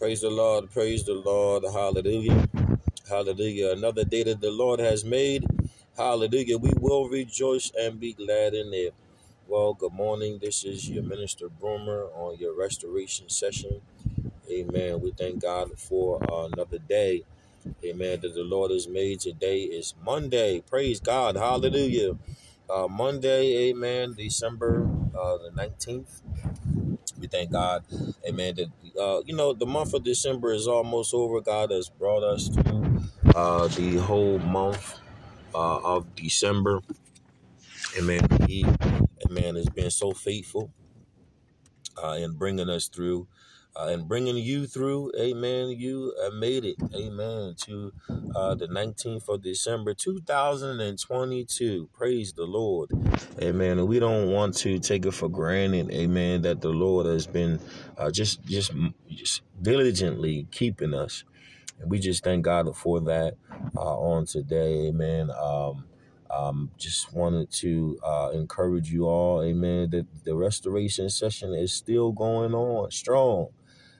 Praise the Lord, praise the Lord, hallelujah, hallelujah. Another day that the Lord has made, hallelujah. We will rejoice and be glad in it. Well, good morning. This is your minister Broomer on your restoration session. Amen. We thank God for another day. Amen. That the Lord has made. Today is Monday. Praise God. Hallelujah. Uh, Monday, amen. December uh, the 19th. We thank God, Amen. That uh, you know the month of December is almost over. God has brought us to uh, the whole month uh, of December. Amen. He, Amen, has been so faithful uh, in bringing us through. Uh, and bringing you through, amen. You uh, made it, amen, to uh, the 19th of December 2022. Praise the Lord, amen. And we don't want to take it for granted, amen, that the Lord has been uh, just, just, just diligently keeping us. And we just thank God for that uh, on today, amen. Um, um, just wanted to uh, encourage you all, amen, that the restoration session is still going on strong.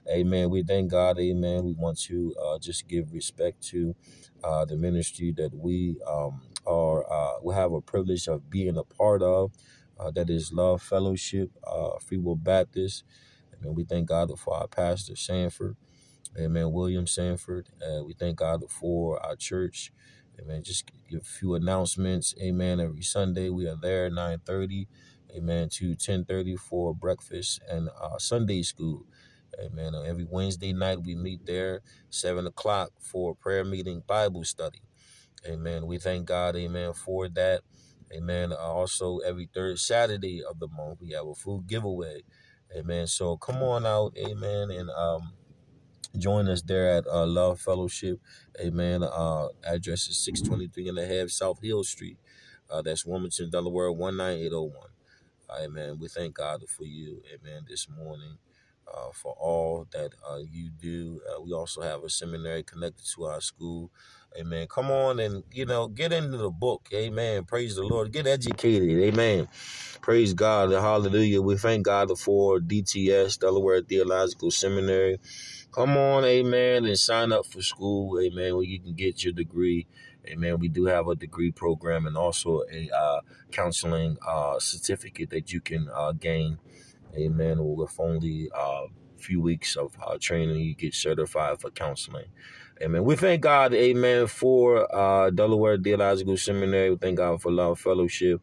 Amen. We thank God, amen. We want to uh, just give respect to uh, the ministry that we um, are, uh, we have a privilege of being a part of. Uh, that is Love Fellowship, uh, Free Will Baptist. Amen. We thank God for our pastor, Sanford. Amen. William Sanford. Uh, we thank God for our church. Amen. Just give a few announcements. Amen. Every Sunday we are there 9:30. Amen. To 10:30 for breakfast and uh, Sunday school. Amen. Every Wednesday night we meet there, seven o'clock for prayer meeting, Bible study. Amen. We thank God. Amen for that. Amen. Also, every third Saturday of the month we have a food giveaway. Amen. So come on out. Amen. And um Join us there at uh, Love Fellowship. Amen. Uh, address is 623 and a half South Hill Street. Uh, that's Wilmington, Delaware, 19801. Amen. We thank God for you. Amen. This morning. Uh, for all that uh, you do. Uh, we also have a seminary connected to our school. Amen. Come on and, you know, get into the book. Amen. Praise the Lord. Get educated. Amen. Praise God. Hallelujah. We thank God for DTS, Delaware Theological Seminary. Come on, amen, and sign up for school, amen, where you can get your degree. Amen. We do have a degree program and also a uh, counseling uh, certificate that you can uh, gain. Amen. With only a uh, few weeks of uh, training, you get certified for counseling. Amen. We thank God, amen, for uh, Delaware Theological Seminary. We thank God for Love Fellowship.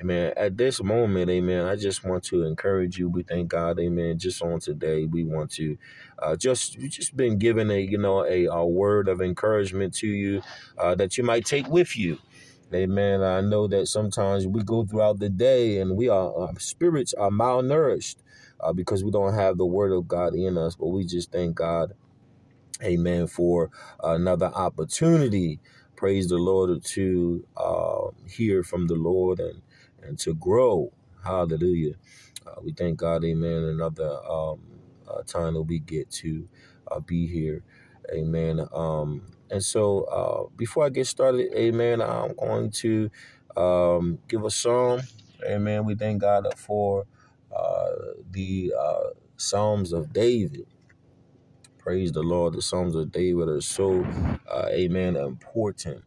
Amen. At this moment, amen, I just want to encourage you. We thank God, amen. Just on today, we want to uh, just we just been given a you know a, a word of encouragement to you uh, that you might take with you. Amen. I know that sometimes we go throughout the day and we are our spirits are malnourished uh, because we don't have the word of God in us. But we just thank God Amen. For another opportunity. Praise the Lord to uh, hear from the Lord and, and to grow. Hallelujah. Uh, we thank God. Amen. Another um, uh, time that we get to uh, be here. Amen. Um, and so uh, before I get started, amen, I'm going to um, give a psalm. Amen. We thank God for uh, the uh, Psalms of David. Praise the Lord. The Psalms of David are so, uh, amen, important.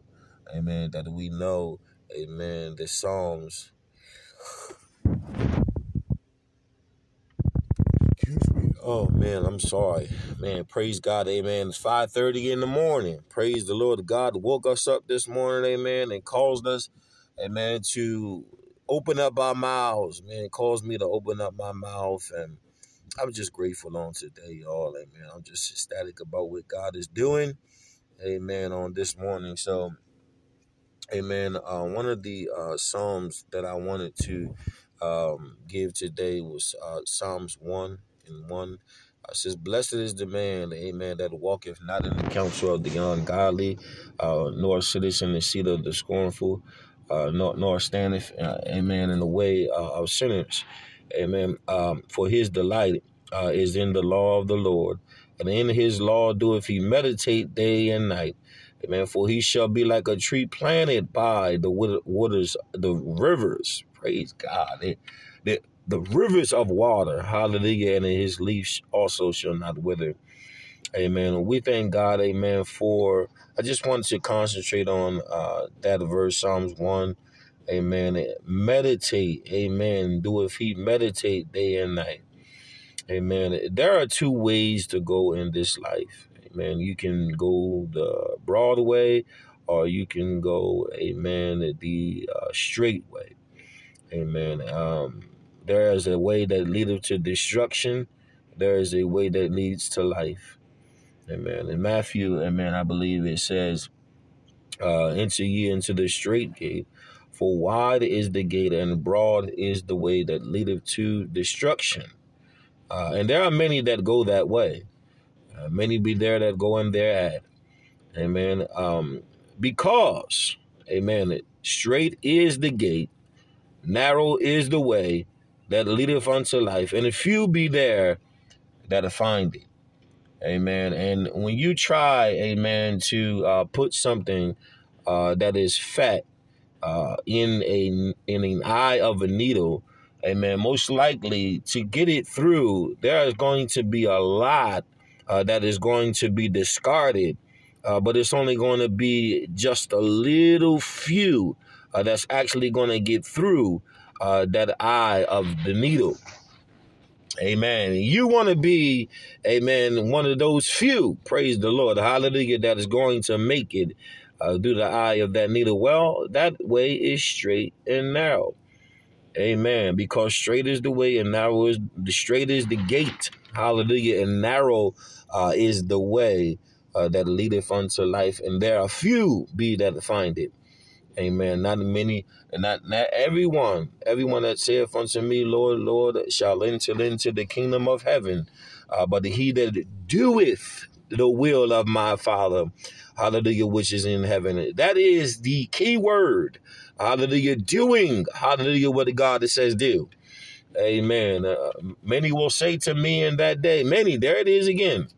Amen. That we know, amen, the Psalms. Excuse me. Oh man, I'm sorry. Man, praise God, amen. It's 5:30 in the morning. Praise the Lord. God woke us up this morning, amen, and caused us, amen, to open up our mouths. Man, caused me to open up my mouth and I'm just grateful on today, y'all. Amen. I'm just ecstatic about what God is doing. Amen. On this morning. So, amen. Uh, one of the uh, Psalms that I wanted to um, give today was uh, Psalms 1 and 1. Uh, says, Blessed is the man, amen, that walketh not in the counsel of the ungodly, uh, nor sitteth in the seat of the scornful, uh, nor, nor standeth, uh, amen, in the way uh, of sinners. Amen. Um, for his delight uh, is in the law of the Lord, and in his law doeth he meditate day and night. Amen. For he shall be like a tree planted by the waters, the rivers. Praise God. The, the rivers of water. Hallelujah. And his leaves also shall not wither. Amen. We thank God, amen, for I just wanted to concentrate on uh that verse, Psalms 1. Amen. Meditate, amen. Do if he meditate day and night. Amen. There are two ways to go in this life. Amen. You can go the broad way or you can go, amen, the uh, straight way. Amen. Um, there is a way that leads to destruction. There is a way that leads to life. Amen. In Matthew, amen, I believe it says, uh, enter ye into the straight gate, for wide is the gate and broad is the way that leadeth to destruction. Uh, and there are many that go that way. Uh, many be there that go in there at. Amen. Um, because, amen, straight is the gate, narrow is the way that leadeth unto life, and a few be there that find it. Amen. And when you try, amen, to uh, put something uh, that is fat uh, in a in an eye of a needle, amen, most likely to get it through, there is going to be a lot uh, that is going to be discarded, uh, but it's only going to be just a little few uh, that's actually going to get through that eye of the needle. Amen. You want to be, amen, one of those few, praise the Lord, hallelujah, that is going to make it uh, through the eye of that needle. Well, that way is straight and narrow. Amen. Because straight is the way and narrow is the straight is the gate. Hallelujah. And narrow uh, is the way uh, that leadeth unto life. And there are few be that find it. Amen. Not many, not not everyone, everyone that saith unto me, Lord, Lord, shall enter into the kingdom of heaven. Uh, but he that doeth the will of my Father, hallelujah, which is in heaven. That is the key word. Hallelujah. Doing, hallelujah, what God says do. Amen. Uh, many will say to me in that day, many, there it is again.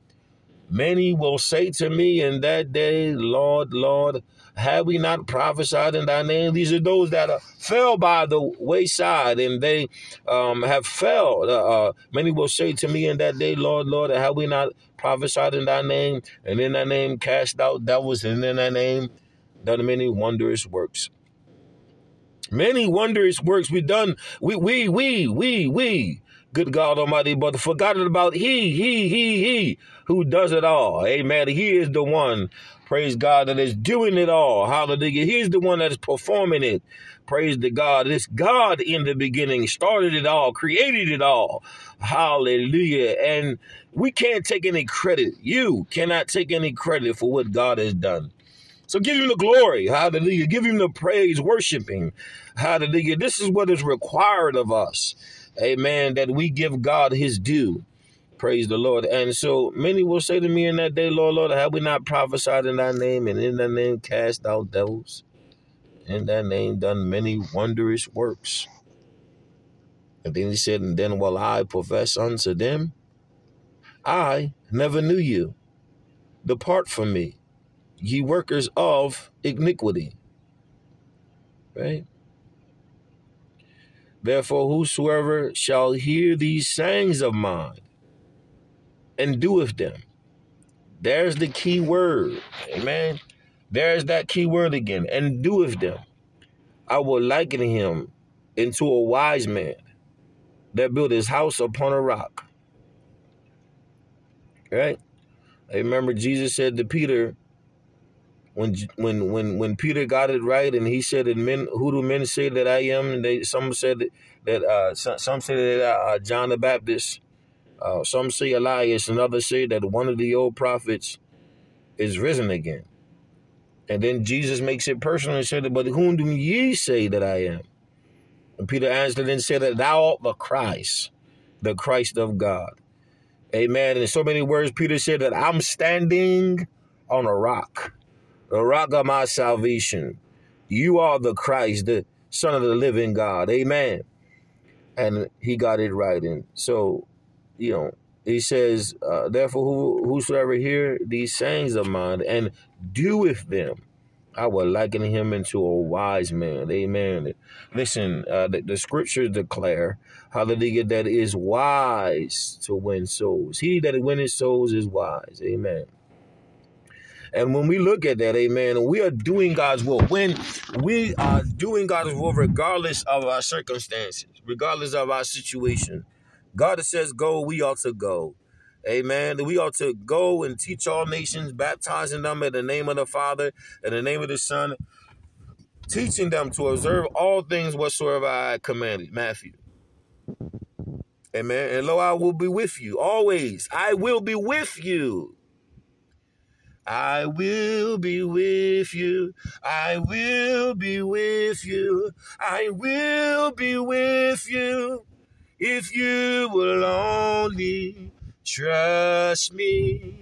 Many will say to me in that day, Lord, Lord, have we not prophesied in thy name? These are those that are, fell by the wayside and they um, have fell. Uh, uh, many will say to me in that day, Lord, Lord, have we not prophesied in thy name? And in thy name cast out devils, and in thy name done many wondrous works. Many wondrous works we done. We, we, we, we, we good God Almighty, but forgotten about He, He, He, He who does it all. Amen. He is the one Praise God that is doing it all. Hallelujah. He's the one that is performing it. Praise the God. It's God in the beginning, started it all, created it all. Hallelujah. And we can't take any credit. You cannot take any credit for what God has done. So give him the glory. Hallelujah. Give him the praise, worshiping. Hallelujah. This is what is required of us. Amen. That we give God his due. Praise the Lord. And so many will say to me in that day, Lord, Lord, have we not prophesied in thy name and in thy name cast out devils? In thy name done many wondrous works. And then he said, And then will I profess unto them, I never knew you. Depart from me, ye workers of iniquity. Right? Therefore, whosoever shall hear these sayings of mine and doeth them. There's the key word. Amen. There's that key word again. And doeth them. I will liken him into a wise man that built his house upon a rock. Right? I remember Jesus said to Peter, when when when when Peter got it right, and he said, "And men, who do men say that I am?" And they some said that, that uh, some, some said that uh, John the Baptist, uh, some say Elias, and others say that one of the old prophets is risen again. And then Jesus makes it personal and said, But whom do ye say that I am? And Peter answered and said that thou art the Christ, the Christ of God. Amen. In so many words, Peter said that I'm standing on a rock, the rock of my salvation. You are the Christ, the Son of the living God. Amen. And he got it right. And so you know, he says, uh, therefore, who, whosoever hear these sayings of mine and doeth them, I will liken him into a wise man. Amen. Listen, uh, the, the scriptures declare, hallelujah, that is wise to win souls. He that winneth souls is wise. Amen. And when we look at that, amen, we are doing God's will. When we are doing God's will, regardless of our circumstances, regardless of our situation, God says go, we ought to go. Amen. We ought to go and teach all nations, baptizing them in the name of the Father, in the name of the Son, teaching them to observe all things whatsoever I commanded. Matthew. Amen. And lo, I will be with you always. I will be with you. I will be with you. I will be with you. I will be with you. If you will only trust me,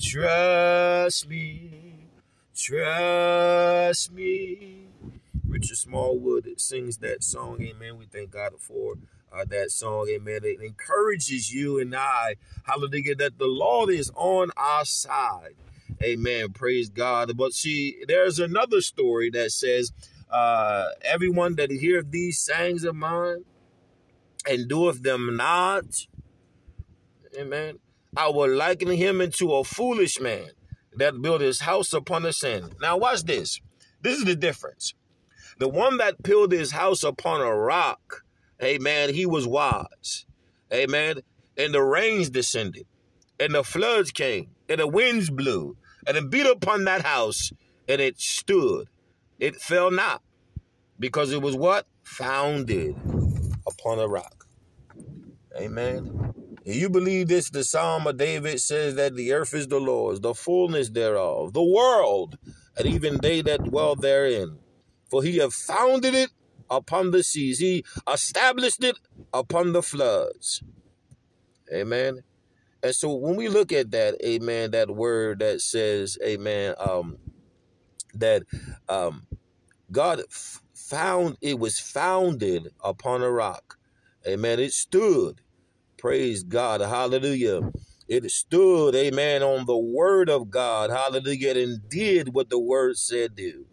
trust me, trust me. Richard Smallwood sings that song, amen. We thank God for uh, that song, amen. It encourages you and I, hallelujah, that the Lord is on our side. Amen. Praise God. But see, there's another story that says, uh, everyone that heareth these sayings of mine and doeth them not, amen, I will liken him into a foolish man that built his house upon the sand. Now, watch this. This is the difference. The one that built his house upon a rock, amen, he was wise. Amen. And the rains descended, and the floods came, and the winds blew, and it beat upon that house, and it stood. It fell not, because it was what? Founded upon a rock. Amen. You believe this? The Psalm of David says that the earth is the Lord's, the fullness thereof, the world, and even they that dwell therein. For he hath founded it upon the seas, he established it upon the floods. Amen. And so when we look at that, amen, that word that says, amen, um, that um, God found it was founded upon a rock. Amen. It stood. Praise God. Hallelujah. It stood, amen, on the word of God. Hallelujah. And did what the word said do.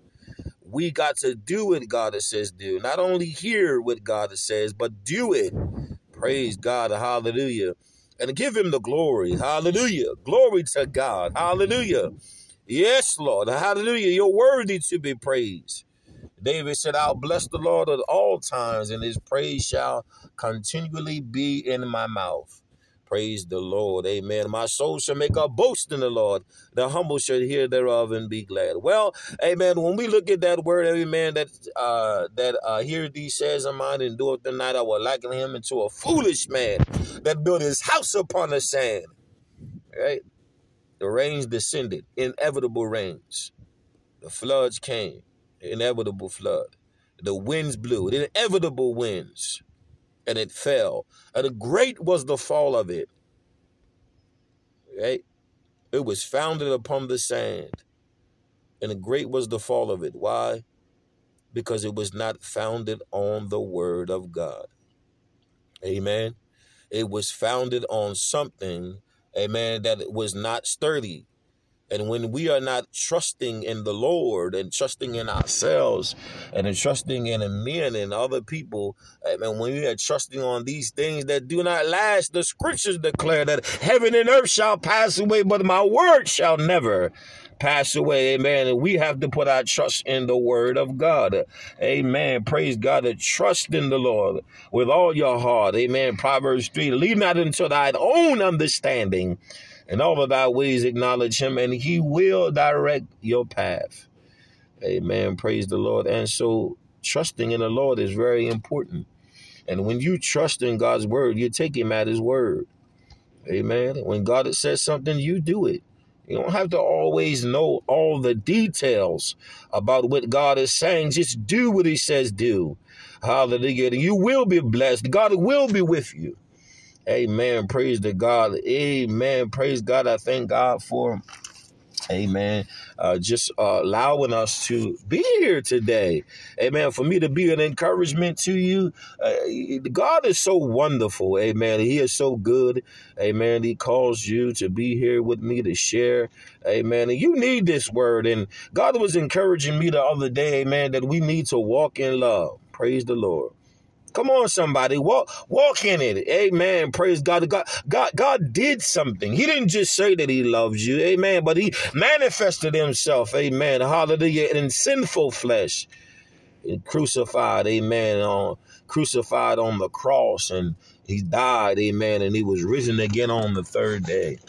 We got to do what God says do. Not only hear what God says, but do it. Praise God. Hallelujah and give him the glory. Hallelujah. Glory to God. Hallelujah. Yes, Lord. Hallelujah. You're worthy to be praised. David said, I'll bless the Lord at all times, and his praise shall continually be in my mouth. Praise the Lord. Amen. My soul shall make a boast in the Lord. The humble shall hear thereof and be glad. Well, amen. When we look at that word, every man that uh that uh hear these says of mine and doeth the night, I will liken him into a foolish man that built his house upon the sand. Right? The rains descended, inevitable rains. The floods came, inevitable flood. The winds blew, the inevitable winds and it fell. And great was the fall of it. Right? It was founded upon the sand. And great was the fall of it. Why? Because it was not founded on the word of God. Amen. It was founded on something, amen, that was not sturdy. And when we are not trusting in the Lord and trusting in ourselves and in trusting in men and other people, and when we are trusting on these things that do not last, the scriptures declare that heaven and earth shall pass away, but my word shall never pass away. Amen. And we have to put our trust in the word of God. Amen. Praise God. To trust in the Lord with all your heart. Amen. Proverbs 3. Lead not into thine own understanding in all of thy ways acknowledge him, and he will direct your path. Amen. Praise the Lord. And so trusting in the Lord is very important. And when you trust in God's word, you take him at his word. Amen. When God says something, you do it. You don't have to always know all the details about what God is saying. Just do what he says do. Hallelujah. You will be blessed. God will be with you. Amen. Praise the God. Amen. Praise God. I thank God for Amen. Uh, just uh, allowing us to be here today. Amen. For me to be an encouragement to you. Uh, God is so wonderful. Amen. He is so good. Amen. He calls you to be here with me to share. Amen. And you need this word. And God was encouraging me the other day, amen, that we need to walk in love. Praise the Lord. Come on, somebody, walk walk in it. Amen. Praise God. God, God, God did something. He didn't just say that He loves you, Amen. But He manifested Himself, Amen. Hallelujah, in sinful flesh, crucified, Amen. On crucified on the cross, and He died, Amen. And He was risen again on the third day.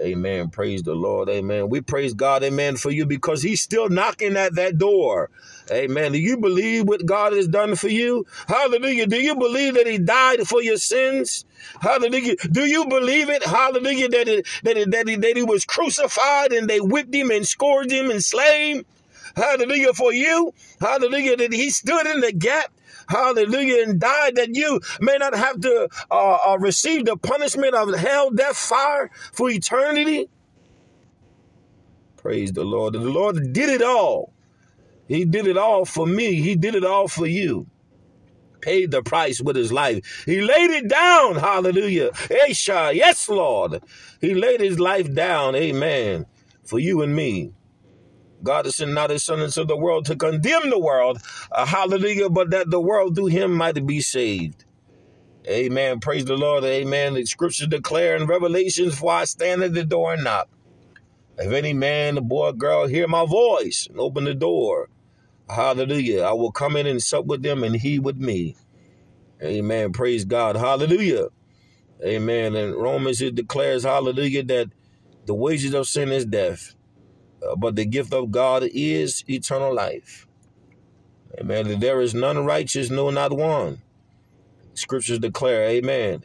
Amen. Praise the Lord. Amen. We praise God, amen, for you because He's still knocking at that door. Amen. Do you believe what God has done for you? Hallelujah. Do you believe that He died for your sins? Hallelujah. Do you believe it? Hallelujah. That, it, that, it, that, he, that He was crucified and they whipped Him and scourged Him and slain? Hallelujah for you. Hallelujah. That He stood in the gap hallelujah, and died that you may not have to uh, uh, receive the punishment of hell, death, fire for eternity. Praise the Lord. The Lord did it all. He did it all for me. He did it all for you. Paid the price with his life. He laid it down. Hallelujah. Esha, yes, Lord. He laid his life down. Amen. For you and me. God has sent not his son into the world to condemn the world. Uh, hallelujah. But that the world through him might be saved. Amen. Praise the Lord. Amen. The scriptures declare in Revelations, for I stand at the door and knock. If any man, boy, girl, hear my voice and open the door, hallelujah, I will come in and sup with them and he with me. Amen. Praise God. Hallelujah. Amen. And Romans, it declares, hallelujah, that the wages of sin is death but the gift of God is eternal life. Amen. There is none righteous, no, not one. Scriptures declare, Amen.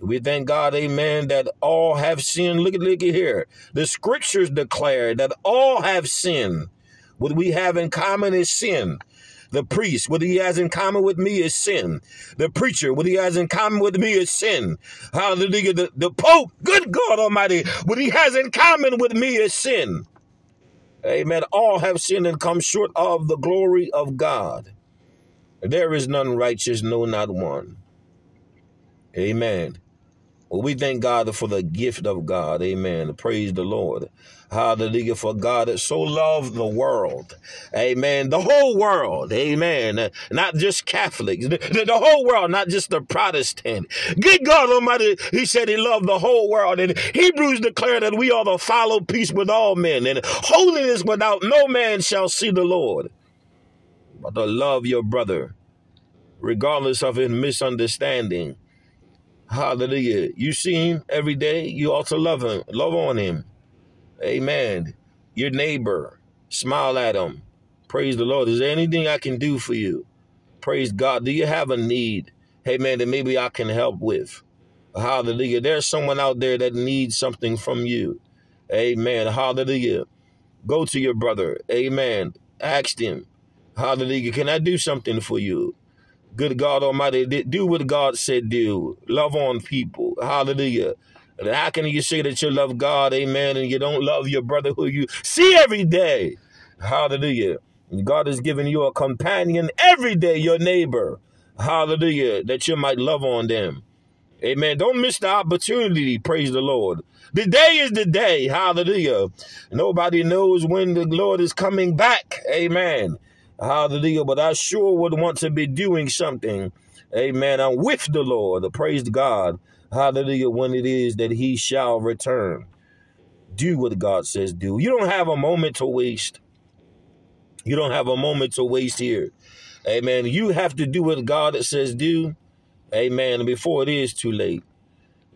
We thank God, Amen, that all have sinned. Look at, look at here. The Scriptures declare that all have sinned. What we have in common is sin. The priest, what he has in common with me is sin. The preacher, what he has in common with me is sin. Hallelujah. The, the Pope, good God Almighty, what he has in common with me is sin. Amen. All have sinned and come short of the glory of God. There is none righteous, no, not one. Amen. Well, we thank God for the gift of God. Amen. Praise the Lord. Hallelujah. For God that so loved the world. Amen. The whole world. Amen. Not just Catholics. The, the, whole world, not just the Protestant. Good God Almighty, He said He loved the whole world. And Hebrews declare that we are to follow peace with all men and holiness without no man shall see the Lord. But to love your brother, regardless of his misunderstanding. Hallelujah. You see him every day, you ought to love him, love on him. Amen. Your neighbor, smile at them. Praise the Lord. Is there anything I can do for you? Praise God. Do you have a need? Hey, man, that maybe I can help with. Hallelujah. There's someone out there that needs something from you. Amen. Hallelujah. Go to your brother. Amen. Ask him. Hallelujah. Can I do something for you? Good God Almighty, do what God said do. Love on people. Hallelujah. And how can you say that you love God, amen, and you don't love your brother who you see every day? Hallelujah. God has given you a companion every day, your neighbor. Hallelujah. That you might love on them. Amen. Don't miss the opportunity. Praise the Lord. The day is the day. Hallelujah. Nobody knows when the Lord is coming back. Amen. Hallelujah. But I sure would want to be doing something. Amen. I'm with the Lord. Praise God. Hallelujah. When it is that he shall return. Do what God says do. You don't have a moment to waste. You don't have a moment to waste here. Amen. You have to do what God says do. Amen. Before it is too late.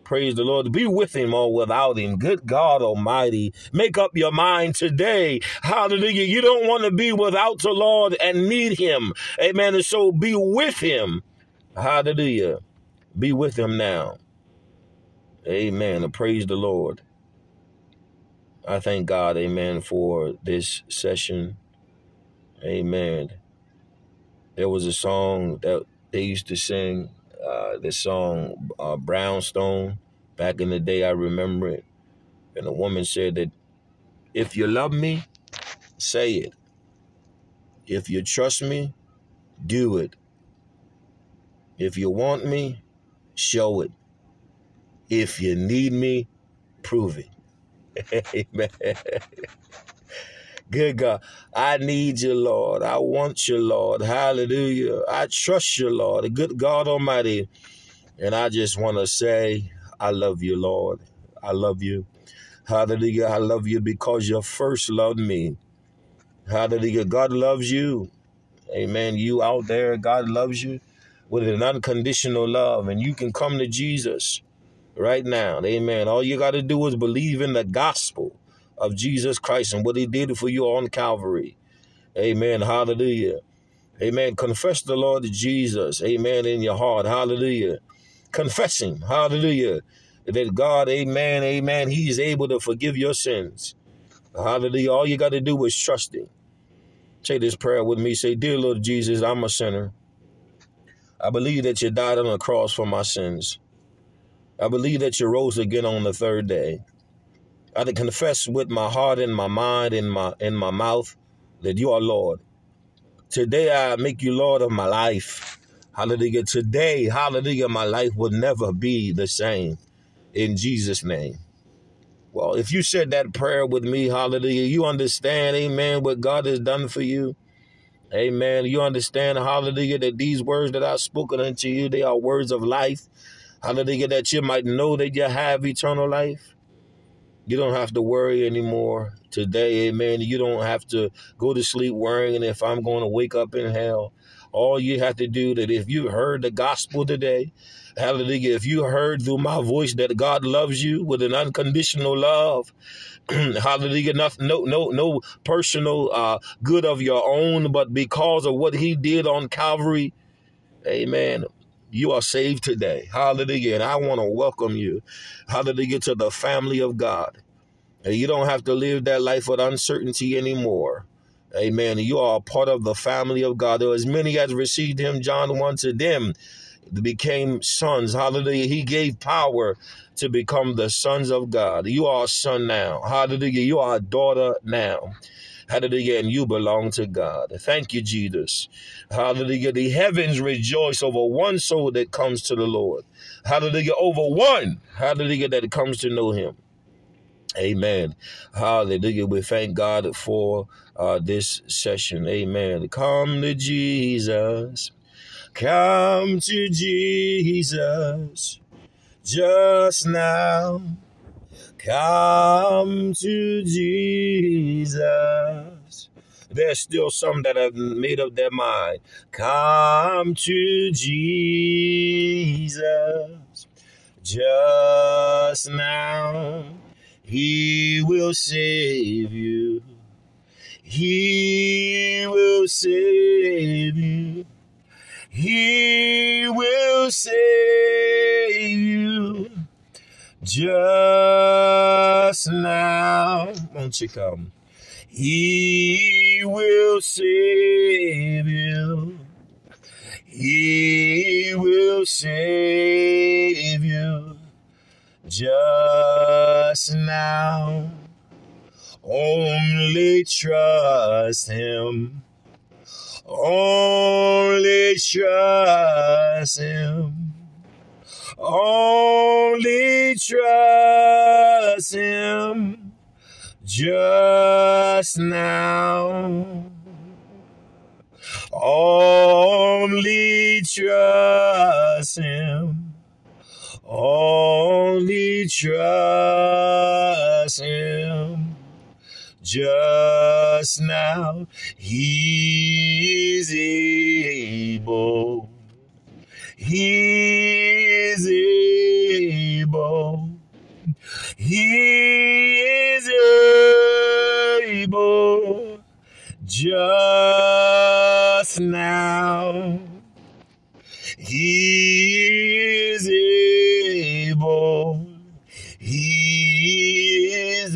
Praise the Lord. Be with him or without him. Good God Almighty. Make up your mind today. Hallelujah. You don't want to be without the Lord and need him. Amen. And so be with him. Hallelujah. Be with him now. Amen. Praise the Lord. I thank God, amen, for this session. Amen. There was a song that they used to sing, uh, the song uh, Brownstone. Back in the day, I remember it. And a woman said that If you love me, say it. If you trust me, do it. If you want me, show it. If you need me, prove it. Amen. Good God. I need you, Lord. I want you, Lord. Hallelujah. I trust you, Lord. A Good God Almighty. And I just want to say, I love you, Lord. I love you. Hallelujah. I love you because you first loved me. Hallelujah. God loves you. Amen. You out there, God loves you with an unconditional love. And you can come to Jesus right now. Amen. All you got to do is believe in the gospel of Jesus Christ and what he did for you on Calvary. Amen. Hallelujah. Amen. Confess the Lord Jesus. Amen. In your heart. Hallelujah. Confess him. Hallelujah. That God, amen, amen, he is able to forgive your sins. Hallelujah. All you got to do is trust him. Say this prayer with me. Say, Dear Lord Jesus, I'm a sinner. I believe that you died on the cross for my sins. I believe that you rose again on the third day. I confess with my heart and my mind and my in my mouth that you are Lord. Today I make you Lord of my life. Hallelujah. Today, hallelujah, my life will never be the same. In Jesus' name. Well, if you said that prayer with me, hallelujah, you understand, amen, what God has done for you. Amen. You understand, hallelujah, that these words that I've spoken unto you, they are words of life. Hallelujah, that you might know that you have eternal life. You don't have to worry anymore today, amen. You don't have to go to sleep worrying if I'm going to wake up in hell. All you have to do that if you heard the gospel today, hallelujah, if you heard through my voice that God loves you with an unconditional love, hallelujah, no, no, no, no personal uh, good of your own, but because of what he did on Calvary, amen. You are saved today. Hallelujah. And I want to welcome you, hallelujah, to the family of God. And you don't have to live that life with uncertainty anymore. Amen. You are a part of the family of God. There as many as received him, John 1 to them became sons. Hallelujah. He gave power to become the sons of God. You are a son now. Hallelujah. You are a daughter now. Hallelujah. And you belong to God. Thank you, Jesus. Hallelujah. The heavens rejoice over one soul that comes to the Lord. Hallelujah. Over one. Hallelujah. That comes to know him. Amen. Hallelujah. We thank God for uh, this session. Amen. Come to Jesus. Come to Jesus just now. Come to Jesus. There's still some that have made up their mind. Come to Jesus just now. He will save you. He will save you. He will save you just now. Won't you come? He will save you. He will save you just now. Only trust him. Only trust him. Only trust him just now. Only trust him. Only trust him just now. He is able. He is able. He is able just now. He is able. He is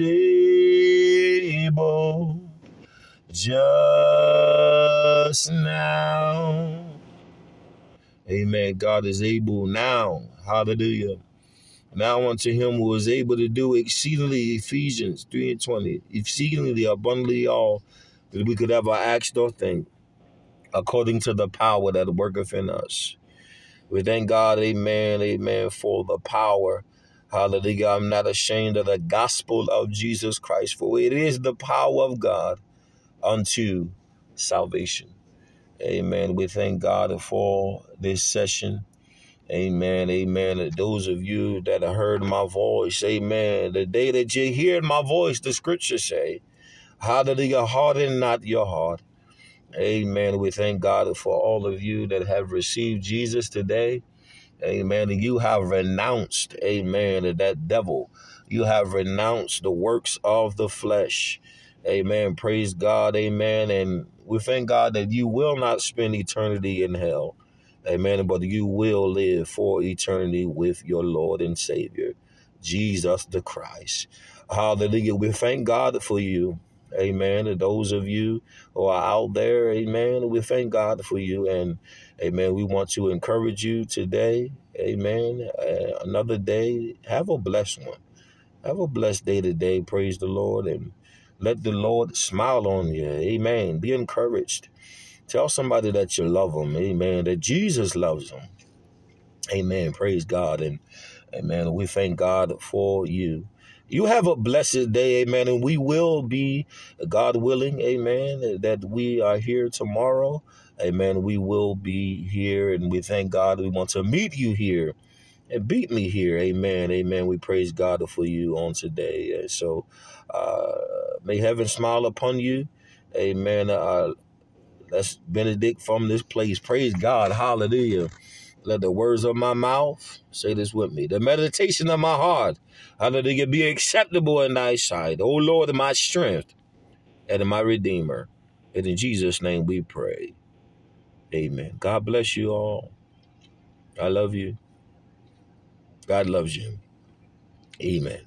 able just now. Amen. God is able now. Hallelujah. Now unto him who is able to do exceedingly Ephesians 3 and 20, exceedingly abundantly all that we could ever ask or think, according to the power that worketh in us. We thank God, amen, amen, for the power. Hallelujah. I'm not ashamed of the gospel of Jesus Christ, for it is the power of God unto salvation. Amen. We thank God for this session. Amen. Amen. those of you that have heard my voice, amen. The day that you hear my voice, the scriptures say, Hallelujah, harden not your heart. Amen. We thank God for all of you that have received Jesus today. Amen. You have renounced, amen, that devil. You have renounced the works of the flesh. Amen. Praise God. Amen. And we thank God that you will not spend eternity in hell. Amen. But you will live for eternity with your Lord and Savior, Jesus the Christ. Hallelujah. We thank God for you. Amen. And those of you who are out there, amen, we thank God for you. And amen, we want to encourage you today. Amen. Uh, another day. Have a blessed one. Have a blessed day today. Praise the Lord. And let the Lord smile on you. Amen. Be encouraged. Tell somebody that you love them. Amen. That Jesus loves them. Amen. Praise God. And amen. We thank God for you. You have a blessed day, amen. And we will be, God willing, amen, that we are here tomorrow. Amen. We will be here and we thank God. We want to meet you here and beat me here. Amen. Amen. We praise God for you on today. So uh, may heaven smile upon you. Amen. Uh, that's Benedict from this place. Praise God. Hallelujah. Let the words of my mouth say this with me. The meditation of my heart, hallelujah, be acceptable in thy sight. O Lord, my strength and my redeemer. And in Jesus' name we pray. Amen. God bless you all. I love you. God loves you. Amen.